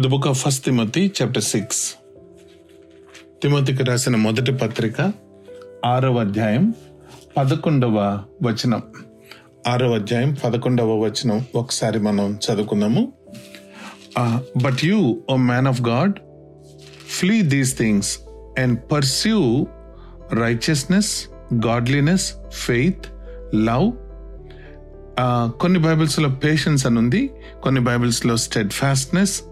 The book of first Timothy chapter six తిమతికి రాసిన మొదటి పత్రిక ఆరవ అధ్యాయం పదకొండవ వచనం. ఆరవ అధ్యాయం పదకొండవ వచనం. ఒకసారి మనం చదువుకుందాము. But you O man of God flee these things and pursue righteousness godliness faith love కొన్ని బైబిల్స్లో పేషెన్స్ అని ఉంది. కొన్ని బైబిల్స్లో steadfastness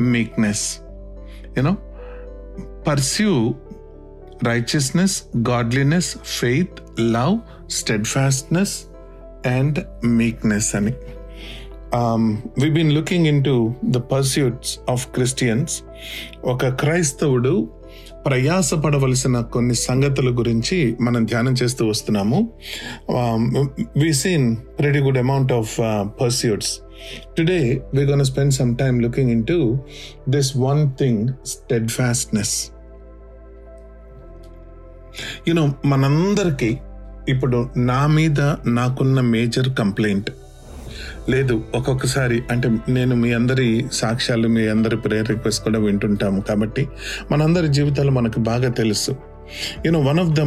meekness you know pursue righteousness godliness faith love steadfastness and meekness అని we been looking into the pursuits of Christians ఒక క్రైస్తవుడు ప్రయాసపడవలసిన కొన్ని సంగతుల గురించి మనం ధ్యానం చేస్తూ వస్తున్నాము. We seen pretty good amount of pursuits today we going spend some some looking looking into this one thing steadfastness you know మనందరికీ ఇప్పుడు నా మీద నాకున్న మేజర్ కంప్లైంట్ లేదు ఒక్కొక్కసారి అంటే నేను మీ అందరి సాక్ష్యాలు మీ అందరి ప్రేయర్ రిక్వెస్ట్ కూడా వింటుంటాము కాబట్టి మనందరి జీవితాలు మనకు బాగా తెలుసు. You know one of the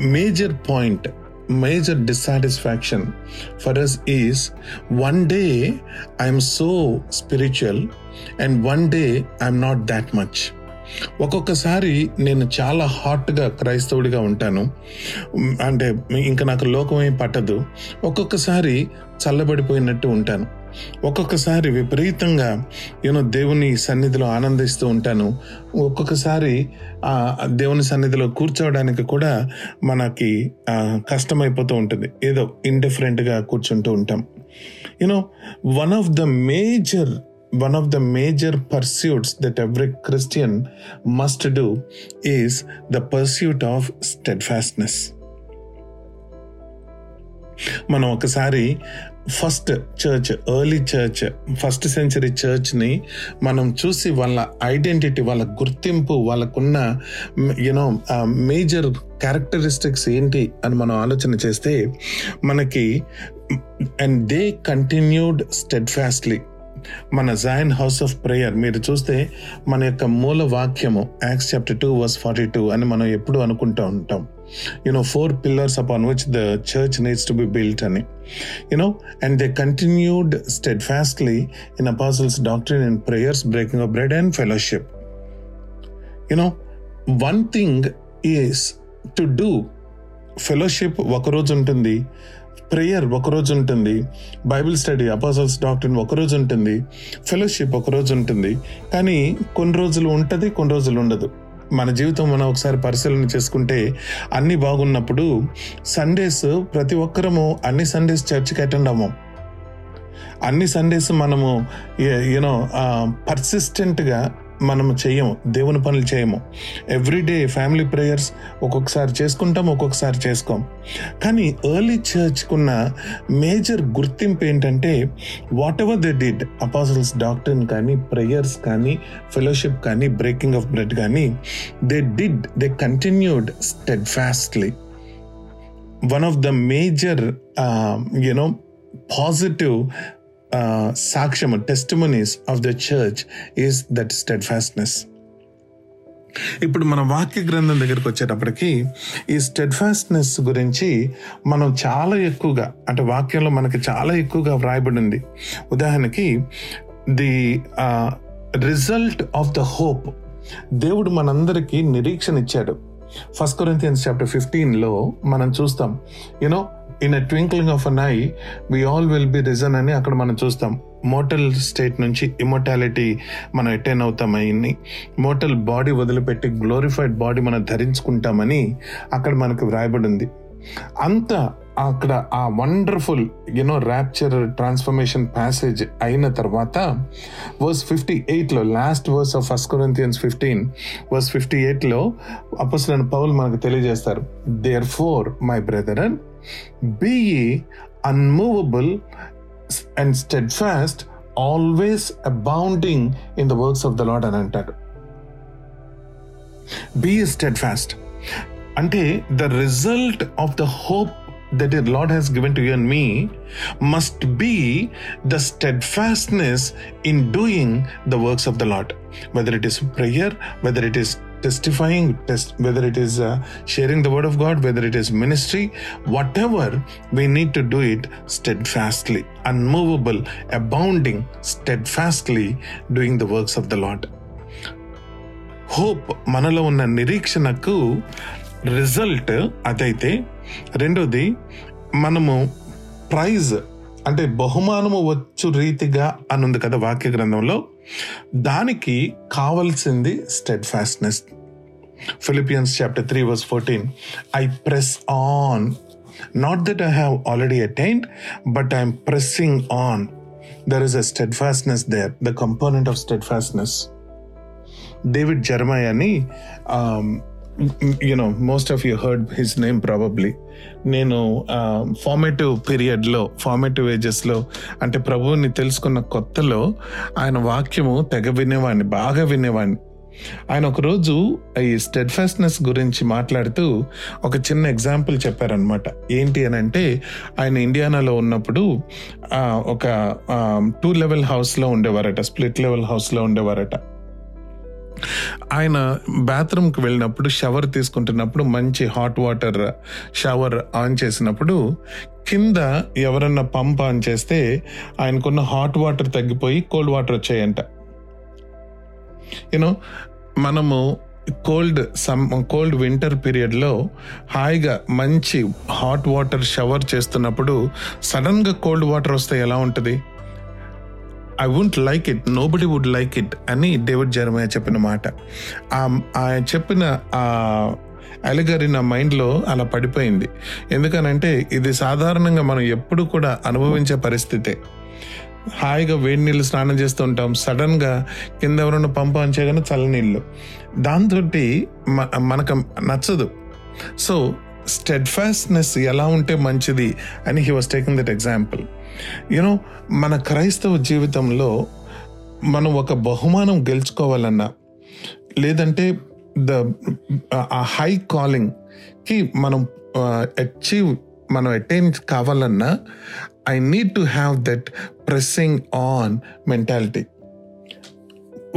major point major dissatisfaction for us is one day I'm so spiritual and one day I'm not that much ఒక్కొక్కసారి నేను చాలా హాట్గా క్రైస్తవుడిగా ఉంటాను. అంటే ఇంకా నాకు లోకమేం పట్టదు. ఒక్కొక్కసారి చల్లబడిపోయినట్టు ఉంటాను. ఒక్కొక్కసారి విపరీతంగా నేను దేవుని సన్నిధిలో ఆనందిస్తూ ఉంటాను. ఒక్కొక్కసారి ఆ దేవుని సన్నిధిలో కూర్చోవడానికి కూడా మనకి కష్టమైపోతూ ఉంటుంది. ఏదో ఇండిఫరెంట్గా కూర్చుంటూ ఉంటాం. You know one of the major one of the major pursuits that that Christian must must is the pursuit of steadfastness మనం ఒకసారి first church early church first century చర్చ్ని మనం చూసి వాళ్ళ ఐడెంటిటీ వాళ్ళ గుర్తింపు వాళ్ళకున్న యూనో మేజర్ క్యారెక్టరిస్టిక్స్ ఏంటి అని మనం ఆలోచన చేస్తే మనకి and they continued steadfastly మన జాయిన్ హౌస్ ఆఫ్ ప్రేయర్ మీరు చూస్తే మన యొక్క మూల వాక్యము Acts chapter two verse forty two అని మనం ఎప్పుడు అనుకుంటూ ఉంటాం. You know four pillars upon which the church needs to be built అని you know and they continued steadfastly in apostles doctrine in prayers breaking of bread and fellowship you know one thing is to do fellowship ఒకరోజు ఉంటుంది prayer ఒకరోజు ఉంటుంది Bible study అపాసల్స్ doctor ఒకరోజు ఉంటుంది fellowship ఒకరోజు ఉంటుంది. కానీ కొన్ని రోజులు ఉంటుంది కొన్ని రోజులు ఉండదు. మన జీవితం మనం ఒకసారి పరిశీలన చేసుకుంటే అన్ని బాగున్నప్పుడు సండేస్ ప్రతి ఒక్కరము అన్ని సండేస్ చర్చికి అటెండ్ అవ్వం. అన్ని సండేస్ మనము యూనో పర్సిస్టెంట్గా uh, మనము చేయము దేవుని పనులు చేయము ఎవ్రీడే ఫ్యామిలీ ప్రేయర్స్ ఒక్కొక్కసారి చేసుకుంటాం ఒక్కొక్కసారి చేసుకోం. కానీ ఎర్లీ చర్చ్కున్న మేజర్ గుర్తింపు ఏంటంటే whatever they did apostles డాక్టర్ని కానీ ప్రేయర్స్ కానీ ఫెలోషిప్ కానీ బ్రేకింగ్ ఆఫ్ బ్రెడ్ కానీ they did they continued steadfastly one of the major you know positive సాక్ష్యము testimonies of the church is that steadfastness ఇప్పుడు మన వాక్య గ్రంథం దగ్గరికి వచ్చేటప్పటికి ఈ స్టెడ్ ఫాస్ట్నెస్ గురించి మనం చాలా ఎక్కువగా అంటే వాక్యంలో మనకి చాలా ఎక్కువగా వ్రాయబడింది. ఉదాహరణకి the result of the hope దేవుడు మనందరికీ నిరీక్షణ ఇచ్చాడు. ఫస్ట్ కొరింతియన్స్ చాప్టర్ ఫిఫ్టీన్లో మనం చూస్తాం. You know in a twinkling of an eye we all will be risen అని అక్కడ మనం చూస్తాం. మోటల్ స్టేట్ నుంచి ఇమోటాలిటీ మనం అటైన్ అవుతామని మోటల్ బాడీ వదిలిపెట్టి గ్లోరిఫైడ్ బాడీ మనం ధరించుకుంటామని అక్కడ మనకు వ్రాయబడింది అంత అక్కడ ఆ wonderful you know rapture transformation passage అయిన తర్వాత వర్స్ ఫిఫ్టీ ఎయిట్లో last verse of first Corinthians fifteen verse fifty ఎయిట్లో అపస్లైన పౌల్ మనకు తెలియజేస్తారు therefore my brother and be unmovable and steadfast always abounding in the works of the Lord అని అంటాడు be steadfast అంటే the result of the hope that the Lord has given to you and me must be the steadfastness in doing the works of the Lord. Whether it is prayer, whether it is testifying, test, whether it is uh, sharing the word of God, whether it is ministry, whatever, we need to do it steadfastly, unmovable, abounding, steadfastly doing the works of the Lord. Hope మనలో ఉన్న నిరీక్షణకు result అదైతే రెండోది మనము praise అంటే బహుమానము వచ్చు రీతిగా అని ఉంది కదా వాక్య గ్రంథంలో. దానికి కావలసింది steadfastness Philippians chapter three verse fourteen I press on not that I have already attained but I'm pressing on there is a steadfastness there the component of steadfastness David Jeremiah అని you know most of you heard his name probably నేను formative పీరియడ్లో formative ఏజెస్లో అంటే ప్రభువుని తెలుసుకున్న కొత్తలో ఆయన వాక్యము తెగ వినేవాడిని బాగా వినేవాడిని. ఆయన ఒకరోజు ఈ స్టెడ్ఫాస్ట్నెస్ గురించి మాట్లాడుతూ ఒక చిన్న ఎగ్జాంపుల్ చెప్పారనమాట ఏంటి అని అంటే ఆయన ఇండియానాలో ఉన్నప్పుడు ఒక టూ లెవెల్ హౌస్లో ఉండేవారట స్ప్లిట్ లెవెల్ హౌస్లో ఉండేవారట. ఆయన బాత్రూమ్కి వెళ్ళినప్పుడు షవర్ తీసుకుంటున్నప్పుడు మంచి హాట్ వాటర్ షవర్ ఆన్ చేసినప్పుడు కింద ఎవరన్నా పంప్ ఆన్ చేస్తే ఆయనకున్న హాట్ వాటర్ తగ్గిపోయి కోల్డ్ వాటర్ వచ్చాయంట. యూనో మనము కోల్డ్ సమ్ కోల్డ్ వింటర్ పీరియడ్లో హాయిగా మంచి హాట్ వాటర్ షవర్ చేస్తున్నప్పుడు సడన్గా కోల్డ్ వాటర్ వస్తే ఎలా ఉంటుంది? I won't like it nobody would like it అని డేవిడ్ జర్మయ చెప్పిన మాట. ఆయన చెప్పిన ఆ అలిగరి నా మైండ్లో అలా పడిపోయింది. ఎందుకనంటే ఇది సాధారణంగా మనం ఎప్పుడు కూడా అనుభవించే పరిస్థితే. హాయిగా వేడి నీళ్ళు స్నానం చేస్తూ ఉంటాం. సడన్గా కింద ఎవరైనా పంపు అంచేగానే చల్లనీళ్ళు దాంతో మనకు నచ్చదు. సో స్టెడ్ఫాస్ట్నెస్ ఎలా ఉంటే మంచిది అని he was taking that example you know మన క్రైస్తవ జీవితంలో మనం ఒక బహుమానం గెలుచుకోవాలన్నా లేదంటే ద ఆ హై కాలింగ్కి మనం అచీవ్ మనం అటైన్ కావాలన్నా I need to have that pressing on mentality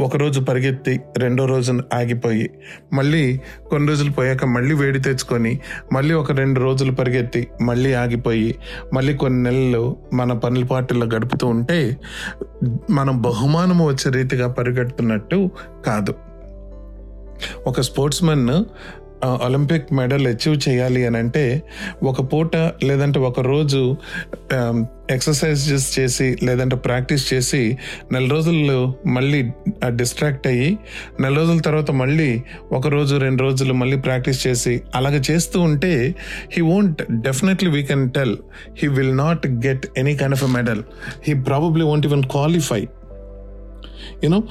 ఒకరోజు పరిగెత్తి రెండో రోజున ఆగిపోయి మళ్ళీ కొన్ని రోజులు పోయాక మళ్ళీ వేడి తెచ్చుకొని మళ్ళీ ఒక రెండు రోజులు పరిగెత్తి మళ్ళీ ఆగిపోయి మళ్ళీ కొన్ని నెలలు మన పనుల పాటల్లో గడుపుతూ ఉంటే మనం బహుమానము వచ్చే రీతిగా పరిగెడుతున్నట్టు కాదు. ఒక sportsmen Olympic medal achieve చేయాలి అని అంటే ఒక పూట లేదంటే ఒక రోజు ఎక్సర్సైజెస్ చేసి లేదంటే ప్రాక్టీస్ చేసి నెల రోజులు మళ్ళీ డిస్ట్రాక్ట్ అయ్యి నెల రోజుల తర్వాత మళ్ళీ ఒక రోజు రెండు రోజులు మళ్ళీ ప్రాక్టీస్ చేసి అలాగ చేస్తూ ఉంటే he won't definitely we can tell he will not get any kind of a medal he probably won't even qualify you know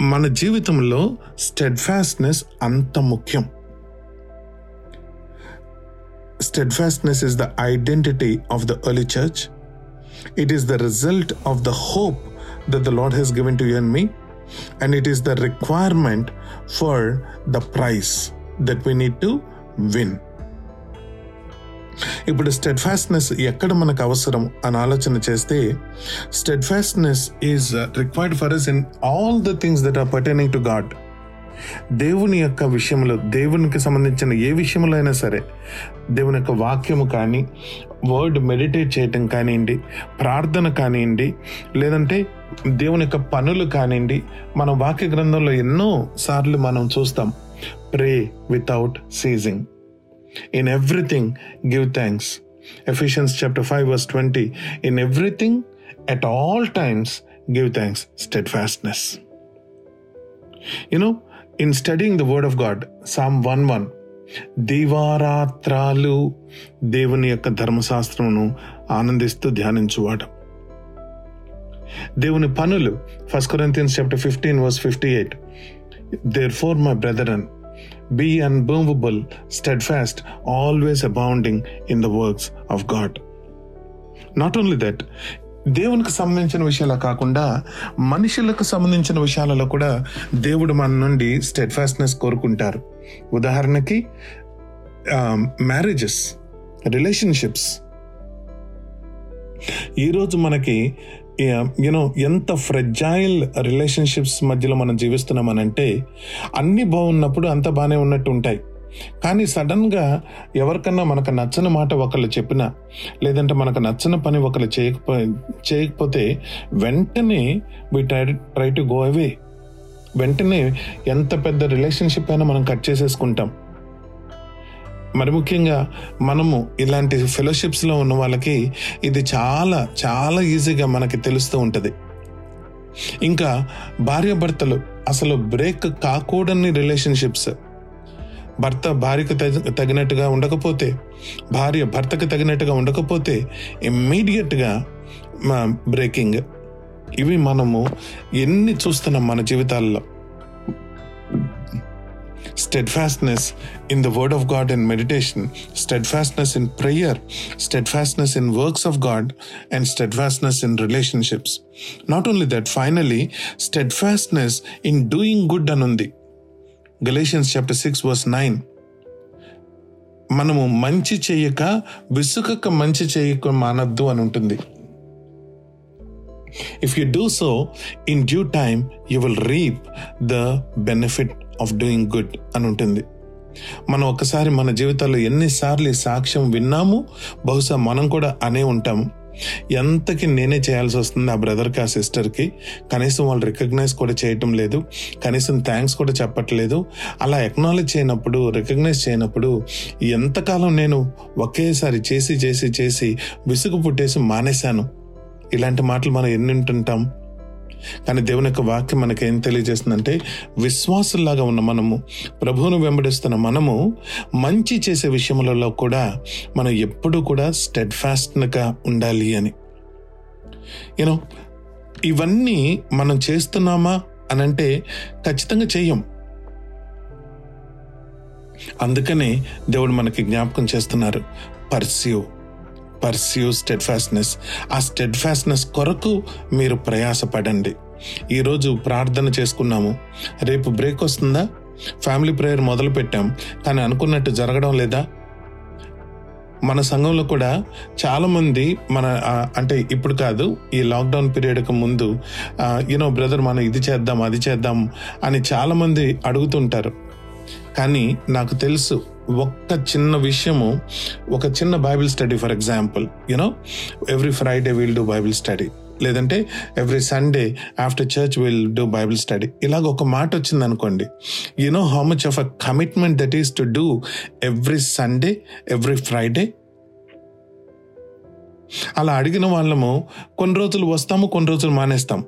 మన జీవితంలో స్టెడ్ఫాస్ట్నెస్ అంత ముఖ్యం. Steadfastness is the identity of the early church. It is the result of the hope that the Lord has given to you and me, and it is the requirement for the prize that we need to win. ఇప్పుడు steadfastness ఎక్కడ మనకు అవసరం అని ఆలోచన చేస్తే steadfastness is required for us in all the things that are pertaining to God దేవుని యొక్క విషయంలో దేవునికి సంబంధించిన ఏ విషయంలో అయినా సరే దేవుని యొక్క వాక్యము కానీ వర్డ్ మెడిటేట్ చేయటం కానివ్వండి ప్రార్థన కానివ్వండి లేదంటే దేవుని యొక్క పనులు కానివ్వండి మన వాక్య గ్రంథంలో ఎన్నో సార్లు మనం చూస్తాం pray without ceasing in everything give thanks Ephesians chapter five verse twenty in everything at all times give thanks steadfastness you know in studying the word of God Psalm one one దీవారాత్రాలు దేవుని యొక్క ధర్మశాస్త్రమును ఆనందిస్తూ ధ్యానించువాడు. దేవుని పనులు first Corinthians chapter fifteen verse fifty eight therefore my brethren be unmovable steadfast always abounding in the works of God not only that దేవునికి సంబంధించిన విషయాలు కాకుండా మనుషులకు సంబంధించిన విషయాలలో కూడా దేవుడు మన నుండి స్టెడ్ ఫాస్ట్నెస్ కోరుకుంటారు. ఉదాహరణకి మ్యారేజెస్ రిలేషన్షిప్స్ ఈరోజు మనకి యూనో ఎంత ఫ్రెజైల్ రిలేషన్షిప్స్ మధ్యలో మనం జీవిస్తున్నామనంటే అన్ని బాగున్నప్పుడు అంత బాగానే ఉన్నట్టు ఉంటాయి. కానీ సడన్గా ఎవరికన్నా మనకు నచ్చని మాట ఒకళ్ళు చెప్పినా లేదంటే మనకు నచ్చని పని ఒకళ్ళు చేయకపో చేయకపోతే వెంటనే we try try to go away వెంటనే ఎంత పెద్ద రిలేషన్షిప్ అయినా మనం కట్ చేసేసుకుంటాం. మరి ముఖ్యంగా మనము ఇలాంటి ఫెలోషిప్స్లో ఉన్న వాళ్ళకి ఇది చాలా చాలా ఈజీగా మనకి తెలుస్తూ ఉంటుంది. ఇంకా భార్యాభర్తలు అసలు బ్రేక్ కాకూడని రిలేషన్షిప్స్ భర్త భార్యకు తగినట్టుగా ఉండకపోతే భార్య భర్తకు తగినట్టుగా ఉండకపోతే ఇమ్మీడియట్గా బ్రేకింగ్. ఇవి మనము ఎన్ని చూస్తున్నాం మన జీవితాల్లో? Steadfastness in the word of God in meditation steadfastness in prayer steadfastness in works of God and steadfastness in relationships. Not only that finally steadfastness in doing good అని ఉంది Galatians chapter six verse nine మనము మంచి చేయక విసుకక మంచి చేయక మానద్దు అని ఉంటుంది. If you do so in due time you will reap the benefit of doing good అని ఉంటుంది. మనం ఒకసారి మన జీవితాల్లో ఎన్నిసార్లు ఈ సాక్ష్యం విన్నాము బహుశా మనం కూడా అనే ఉంటాము. ఎంతకి నేనే చేయాల్సి వస్తుంది ఆ బ్రదర్కి ఆ సిస్టర్కి కనీసం వాళ్ళు రికగ్నైజ్ కూడా చేయటం లేదు. కనీసం థ్యాంక్స్ కూడా చెప్పట్లేదు. అలా ఎక్నాలెడ్జ్ చేయనప్పుడు రికగ్నైజ్ చేయనప్పుడు ఎంతకాలం నేను ఒకేసారి చేసి చేసి చేసి విసుగు పుట్టేసి మానేశాను. ఇలాంటి మాటలు మనం ఎన్ని ఉంటుంటాం కానీ దేవుని యొక్క వాక్యం మనకి ఏం తెలియజేస్తుందంటే విశ్వాసుల్లాగా ఉన్న మనము ప్రభువును వెంబడిస్తున్న మనము మంచి చేసే విషయములలో కూడా మనం ఎప్పుడూ కూడా స్టెడ్ ఫాస్ట్గా ఉండాలి అని. యూనో ఇవన్నీ మనం చేస్తున్నామా అని అంటే ఖచ్చితంగా చెయ్యం అందుకనే దేవుడు మనకి జ్ఞాపకం చేస్తున్నారు పర్స్యూ పర్స్యూ స్టెడ్ఫాస్ట్నెస్ ఆ స్టెడ్ఫాస్ట్నెస్ కొరకు మీరు ప్రయాసపడండి. ఈరోజు ప్రార్థన చేసుకున్నాము. రేపు బ్రేక్ వస్తుందా? ఫ్యామిలీ ప్రేయర్ మొదలు పెట్టాం. కానీ అనుకున్నట్టు జరగడం లేదా? మన సంఘంలో కూడా చాలామంది మన అంటే ఇప్పుడు కాదు ఈ లాక్డౌన్ పీరియడ్కి ముందు యూనో బ్రదర్ మనం ఇది చేద్దాం అది చేద్దాం అని చాలామంది అడుగుతుంటారు. కానీ నాకు తెలుసు ఒక్క చిన్న విషయము ఒక చిన్న Bible study for example you know every Friday will do Bible study లేదంటే every Sunday after church will do Bible study ఇలాగ ఒక మాట వచ్చింది అనుకోండి you know how much of a commitment that is to do every Sunday every Friday అలా అడిగిన వాళ్ళము కొన్ని రోజులు వస్తాము కొన్ని రోజులు మానేస్తాం.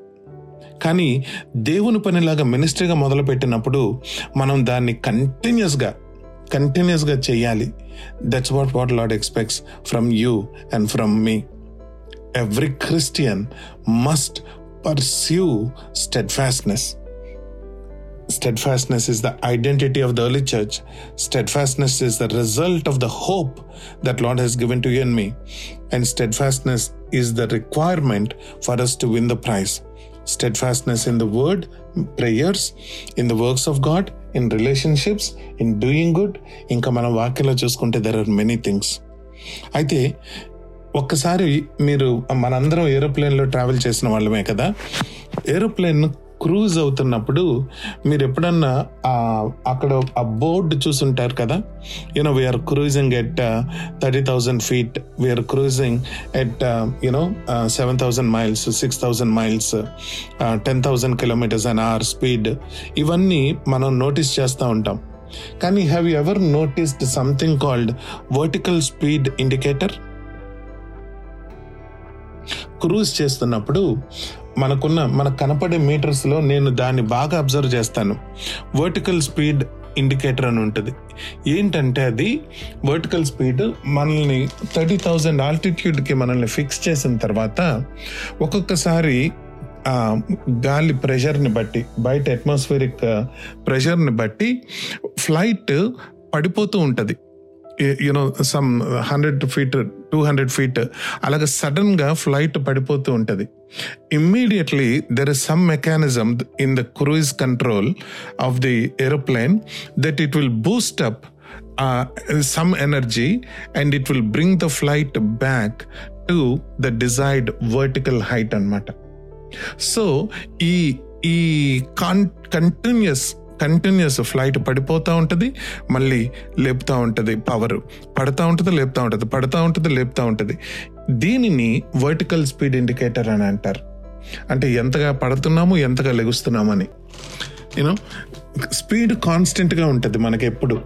కానీ దేవుని పనిలాగా మినిస్ట్రీగా మొదలుపెట్టినప్పుడు మనం దాన్ని కంటిన్యూస్గా కంటిన్యూస్గా చేయాలి that's what what Lord expects from you and from me every Christian must pursue steadfastness Steadfastness is the identity of the early church. Steadfastness is the result of the hope that Lord has given to you and me. And steadfastness is the requirement for us to win the prize. Steadfastness in the word prayers in the works of God in relationships in doing good ఇంకా మనం వాక్యంలో చూసుకుంటే there are many things అయితే ఒక్కసారి మీరు మనందరం ఏరోప్లేన్లో travel చేసిన వాళ్ళమే కదా? ఏరోప్లేన్ క్రూజ్ అవుతున్నప్పుడు మీరు ఎప్పుడన్నా అక్కడ ఆ బోర్డు చూసుంటారు కదా? You know we're cruising at thirty thousand feet we're cruising at you know seven thousand miles six thousand miles ten thousand kilometres an hour speed ఇవన్నీ మనం నోటీస్ చేస్తూ ఉంటాం. కానీ have you ever noticed something called vertical speed indicator cruise చేస్తున్నప్పుడు మనకున్న మనకు కనపడే మీటర్స్లో నేను దాన్ని బాగా అబ్జర్వ్ చేస్తాను. వర్టికల్ స్పీడ్ ఇండికేటర్ అని ఉంటుంది. ఏంటంటే అది వర్టికల్ స్పీడ్ మనల్ని థర్టీ థౌజండ్ ఆల్టిట్యూడ్కి మనల్ని ఫిక్స్ చేసిన తర్వాత ఒక్కొక్కసారి గాలి ప్రెషర్ని బట్టి బయట అట్మాస్ఫిరిక్ ప్రెషర్ని బట్టి ఫ్లైట్ పడిపోతూ ఉంటుంది. You know some hundred feet two hundred feet. అలాగే సడన్గా ఫ్లైట్ పడిపోతూ ఉంటుంది. Immediately there is some mechanism in the cruise control of the aeroplane that it will boost up some energy and it will bring the flight back to the desired vertical height అన్నమాట. So ఈ ఈ కాన్ continuous continuous flight పడిపోతూ ఉంటుంది మళ్ళీ లేపుతూ ఉంటుంది power పడతా ఉంటుంది లేపుతూ ఉంటుంది పడతా ఉంటుంది లేపుతూ ఉంటుంది. దీనిని వర్టికల్ స్పీడ్ ఇండికేటర్ అని అంటారు. అంటే ఎంతగా పడుతున్నాము ఎంతగా లెగుస్తున్నామని. యూనో స్పీడ్ కాన్స్టెంట్గా ఉంటుంది మనకి ఎప్పుడు.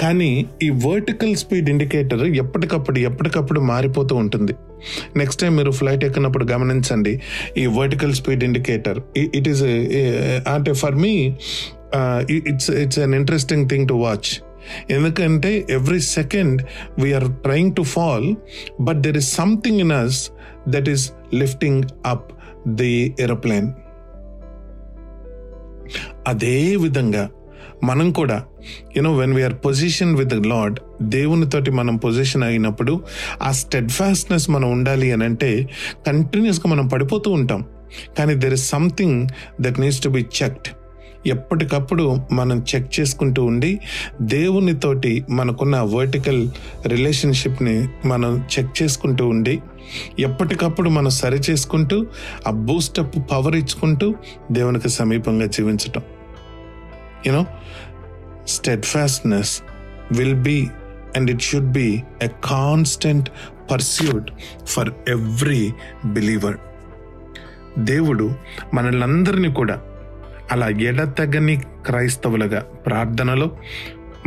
కానీ ఈ వర్టికల్ స్పీడ్ ఇండికేటర్ ఎప్పటికప్పుడు ఎప్పటికప్పుడు మారిపోతూ ఉంటుంది. నెక్స్ట్ టైం మీరు ఫ్లైట్ ఎక్కినప్పుడు గమనించండి ఈ vertical speed indicator it is అంటే for me it's it's an interesting thing to watch ఎందుకంటే every second we're trying to fall but there is something in us that is lifting up the aeroplane అదే విధంగా మనం కూడా you know when we're position with Lord దేవునితోటి మనం position అయినప్పుడు ఆ స్టెడ్ fastness మనం ఉండాలి అని అంటే కంటిన్యూస్గా మనం పడిపోతూ ఉంటాం. కానీ there is something that needs to be checked ఎప్పటికప్పుడు మనం చెక్ చేసుకుంటూ ఉండి దేవునితోటి మనకున్న వర్టికల్ రిలేషన్షిప్ని మనం చెక్ చేసుకుంటూ ఉండి ఎప్పటికప్పుడు మనం సరి చేసుకుంటూ ఆ బూస్టప్ పవర్ ఇచ్చుకుంటూ దేవునికి సమీపంగా జీవించటం. You know steadfastness will be and it should be a constant pursuit for every believer దేవుడు మనల్నందరినీ కూడా అలా ఎడతెగని క్రైస్తవులుగా ప్రార్థనలో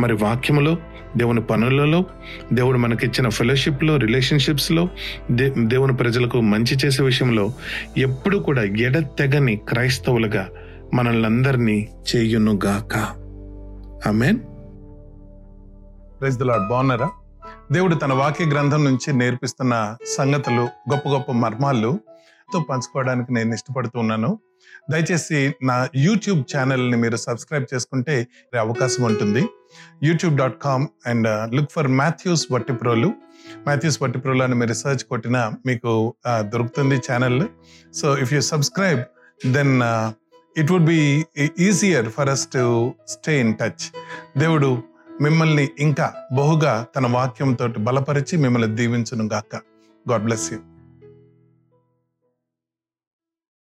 మరి వాక్యములో దేవుని పనులలో దేవుడు మనకిచ్చిన ఫెలోషిప్లో రిలేషన్షిప్స్లో దే దేవుని ప్రజలకు మంచి చేసే విషయంలో ఎప్పుడు కూడా ఎడతెగని క్రైస్తవులుగా మనల్ని అందరినీ చేయునుగాక. ఆమెన్. ప్రైజ్ బాగున్నారా? దేవుడు తన వాక్య గ్రంథం నుంచి నేర్పిస్తున్న సంగతులు గొప్ప గొప్ప మర్మాలు తో పంచుకోవడానికి నేను ఇష్టపడుతున్నాను దయచేసి నా యూట్యూబ్ ఛానల్ని మీరు సబ్స్క్రైబ్ చేసుకుంటే అవకాశం ఉంటుంది. YouTube dot com and look for Mathews Vattiprolu Mathews Vattiprolu అని మీరు రీసెర్చ్ కొట్టినా మీకు uh, దొరుకుతుంది channel. So if you subscribe then it would be easier for us to stay in touch దేవుడు మిమ్మల్ని ఇంకా బహుగా తన వాక్యంతో బలపరిచి మిమ్మల్ని దీవించును గాక గాడ్ బ్లెస్ యూ